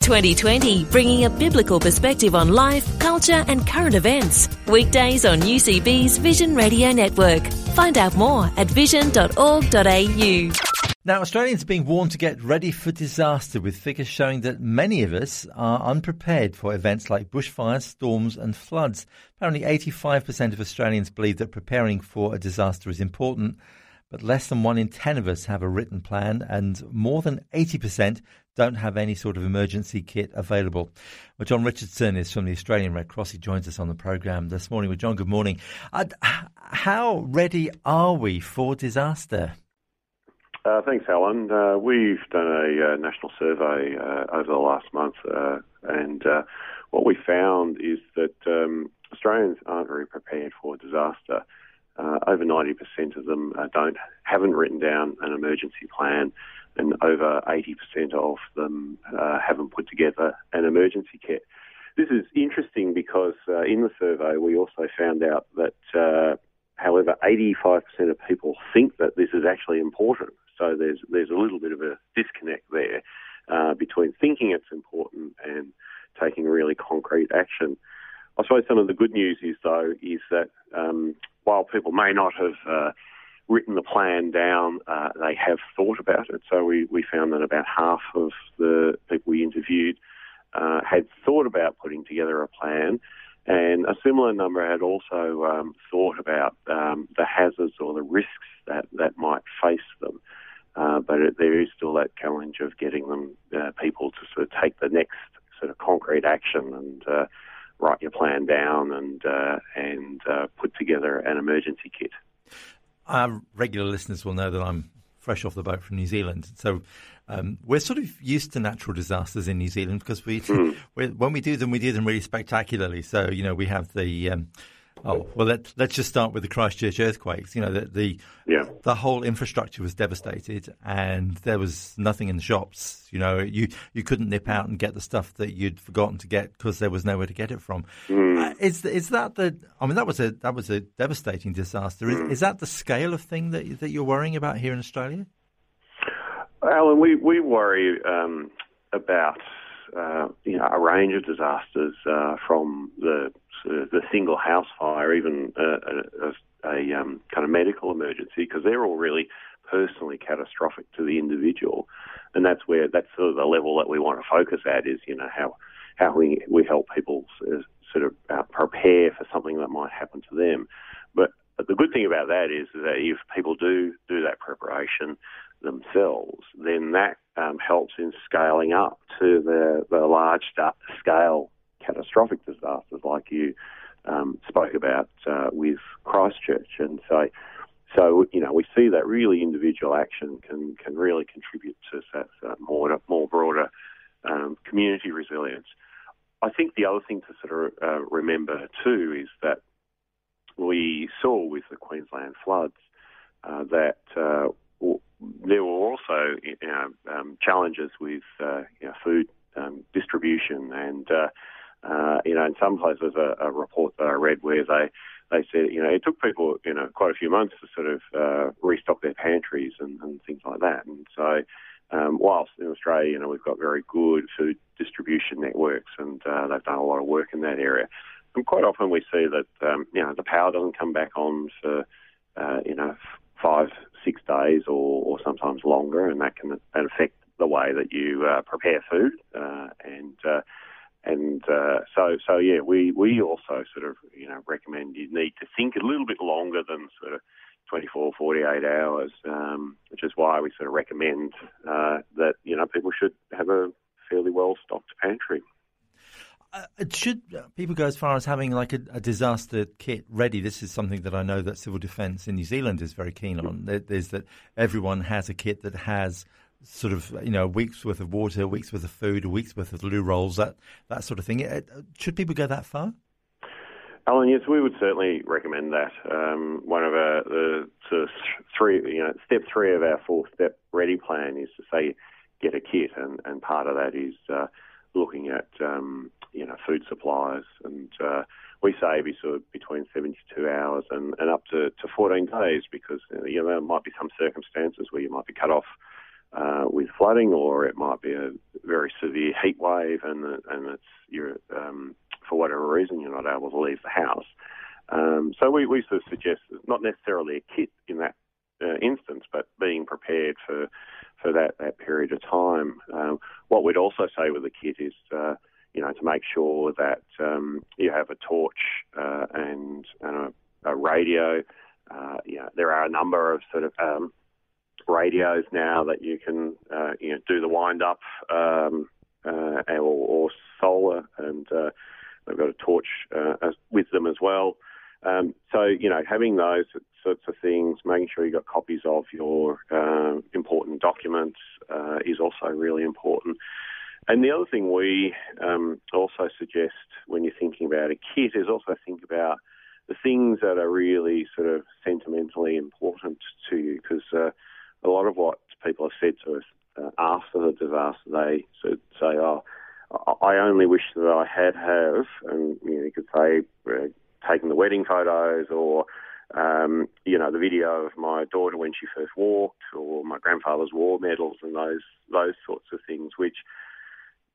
2020, bringing a biblical perspective on life, culture, and current events. Weekdays on UCB's Vision Radio Network. Find out more at vision.org.au. Now, Australians are being warned to get ready for disaster, with figures showing that many of us are unprepared for events like bushfires, storms, and floods. Apparently, 85% of Australians believe that preparing for a disaster is important but less than one in 10 of us have a written plan, and more than 80% don't have any sort of emergency kit available. Well, John Richardson is from the Australian Red Cross. He joins us on the programme this morning. Well, John, good morning. Uh, how ready are we for disaster? Uh, thanks, Alan. Uh, we've done a uh, national survey uh, over the last month, uh, and what we found is that um, Australians aren't very prepared for disaster. Uh, over 90% of them uh, don't haven't written down an emergency plan, and over 80% of them uh, haven't put together an emergency kit. This is interesting because uh, in the survey we also found out that, uh, however, 85% of people think that this is actually important. So there's there's a little bit of a disconnect there uh, between thinking it's important and taking really concrete action. I suppose some of the good news is though is that um, while people may not have uh, written the plan down, uh, they have thought about it. So we, we found that about half of the people we interviewed uh, had thought about putting together a plan, and a similar number had also um, thought about um, the hazards or the risks that, that might face them. Uh, but it, there is still that challenge of getting them uh, people to sort of take the next sort of concrete action and uh, write your plan down and uh, and uh, put together an emergency kit. Our regular listeners will know that I'm fresh off the boat from New Zealand, so um, we're sort of used to natural disasters in New Zealand because we, mm. when we do them, we do them really spectacularly. So you know we have the um, Oh well, let, let's just start with the Christchurch earthquakes. You know, the the, yeah. the whole infrastructure was devastated, and there was nothing in the shops. You know, you you couldn't nip out and get the stuff that you'd forgotten to get because there was nowhere to get it from. Mm. Uh, is is that the? I mean, that was a that was a devastating disaster. Mm. Is, is that the scale of thing that that you're worrying about here in Australia? Alan, we we worry um, about uh, you know, a range of disasters uh, from the the single house fire, even a, a, a um, kind of medical emergency, because they're all really personally catastrophic to the individual, and that's where that's sort of the level that we want to focus at is you know how how we we help people sort of uh, prepare for something that might happen to them. But the good thing about that is that if people do do that preparation, themselves, then that um, helps in scaling up to the, the large scale catastrophic disasters like you um, spoke about uh, with Christchurch. And so, so you know, we see that really individual action can can really contribute to that uh, more more broader um, community resilience. I think the other thing to sort of uh, remember too is that we saw with the Queensland floods uh, that uh, there were also you know, um, challenges with uh, you know, food um, distribution, and uh, you know, in some places, a, a, report that I read where they they said you know it took people you know quite a few months to sort of uh, restock their pantries and, and, things like that, and so. Um, whilst in Australia, you know, we've got very good food distribution networks, and uh, they've done a lot of work in that area. And quite often we see that um, you know the power doesn't come back on for uh, you know five, six days or, or sometimes longer, and that can affect the way that you uh, prepare food. Uh, and uh, and uh, so so yeah, we we also sort of you know recommend you need to think a little bit longer than sort of 24, 48 hours, um, which is why we sort of recommend uh, that you know people should have a fairly well stocked pantry. Uh, should people go as far as having like a, a, disaster kit ready? This is something that I know that Civil Defence in New Zealand is very keen on. There's that everyone has a kit that has sort of you know week's worth of water, week's worth of food, week's worth of loo rolls, that that sort of thing. Uh, should people go that far? Alan, yes, we would certainly recommend that. Um, one of our the sort of three, you know, step three of our four-step ready plan is to say get a kit, and, and part of that is uh, looking at um, you know food supplies, and uh, we say be sort of between 72 hours and, and up to, to 14 days because you know there might be some circumstances where you might be cut off uh, with flooding, or it might be a very severe heat wave, and and it's you're um, for whatever reason you're not able to leave the house. Um, so we, we sort of suggest not necessarily a kit in that uh, instance, but being prepared for for that, that period of time. Um, what we'd also say with the kit is, uh, you know, to make sure that um, you have a torch uh, and, and a, a, radio. Uh, you know, there are a number of sort of um, radios now that you can, uh, you know, do the wind up um, uh, or, or, solar, and uh, they've got a torch with them as well. Um, so, you know, having those sorts of things, making sure you've got copies of your uh, important documents uh, is also really important. And the other thing we um, also suggest when you're thinking about a kit is also think about the things that are really sort of sentimentally important to you, because uh, a lot of what people have said to us uh, after the disaster, they say, "Oh, I only wish that I had have," and you, know, you could say uh, taking the wedding photos or um, you know, the video of my daughter when she first walked, or my grandfather's war medals, and those those sorts of things. Which,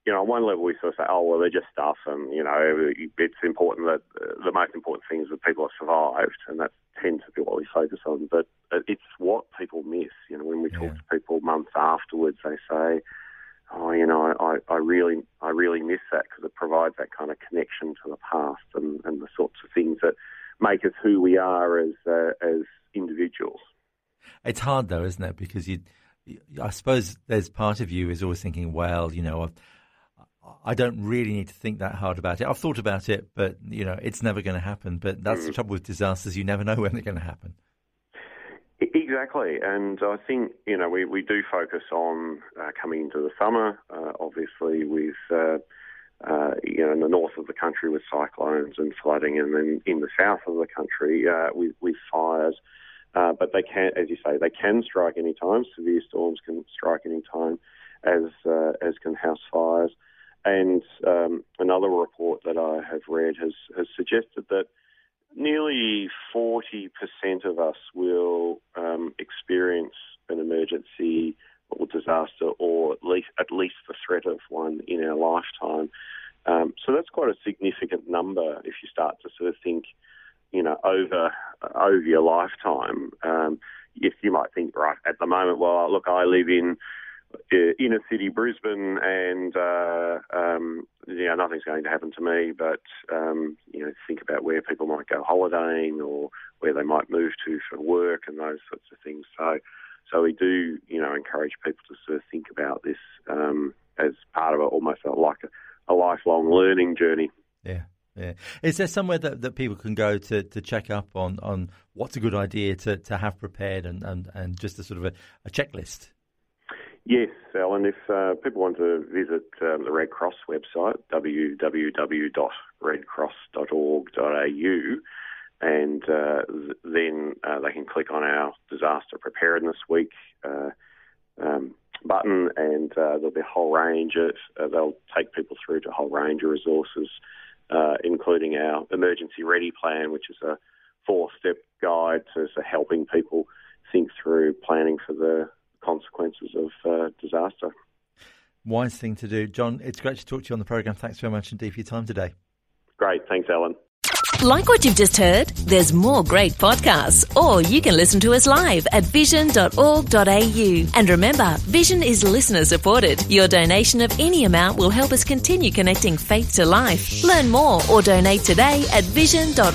you know, on one level we sort of say, oh well, they're just stuff, and you know, it's important that uh, the most important thing is that people have survived, and that tends to be what we focus on. But it's what people miss. You know, when we yeah. talk to people months afterwards, they say. Oh, you know, I, I really, I really miss that because it provides that kind of connection to the past and, and the sorts of things that make us who we are as uh, as individuals. It's hard though, isn't it? Because you, I suppose there's part of you is always thinking, well, you know, I've, I do not really need to think that hard about it. I've thought about it, but you know, it's never going to happen. But that's mm. the trouble with disasters; you never know when they're going to happen. Exactly, and I think you know we, we do focus on uh, coming into the summer, uh, obviously with uh, uh, you know, in the north of the country with cyclones and flooding, and then in the south of the country uh, with, with fires. Uh, but they can, as you say, they can strike any time. Severe storms can strike any time, as uh, as can house fires. And um, another report that I have read has has suggested that nearly 40% of us will um, experience an emergency or disaster, or at least at least the threat of one in our lifetime. Um, so that's quite a significant number if you start to sort of think, you know, over over your lifetime. Um, yes, you might think, right, at the moment, well, look, I live in inner city Brisbane, and uh, um, you know nothing's going to happen to me. But um, you know, think about where people might go holidaying or where they might move to for work and those sorts of things. So so we do, you know, encourage people to sort of think about this um, as part of a, almost a, like a, a lifelong learning journey. Yeah. Yeah. Is there somewhere that, that people can go to, to check up on, on what's a good idea to, to have prepared and, and, and just a sort of a, a checklist? Yes, Alan. If uh, people want to visit um, the Red Cross website, www.redcross.org.au, and uh, then uh, they can click on our disaster preparedness week uh, um, button, and uh, there'll be a whole range of. Uh, they'll take people through to a whole range of resources, including our emergency ready plan, which is a four-step guide to, to helping people think through planning for the consequences of uh, disaster. Wise thing to do, John. It's great to talk to you on the program. Thanks very much indeed for your time today. Great, thanks, Alan. Like what you've just heard? There's more great podcasts, or you can listen to us live at vision.org.au. And remember, Vision is listener supported. Your donation of any amount will help us continue connecting faith to life. Learn more or donate today at vision.org.au.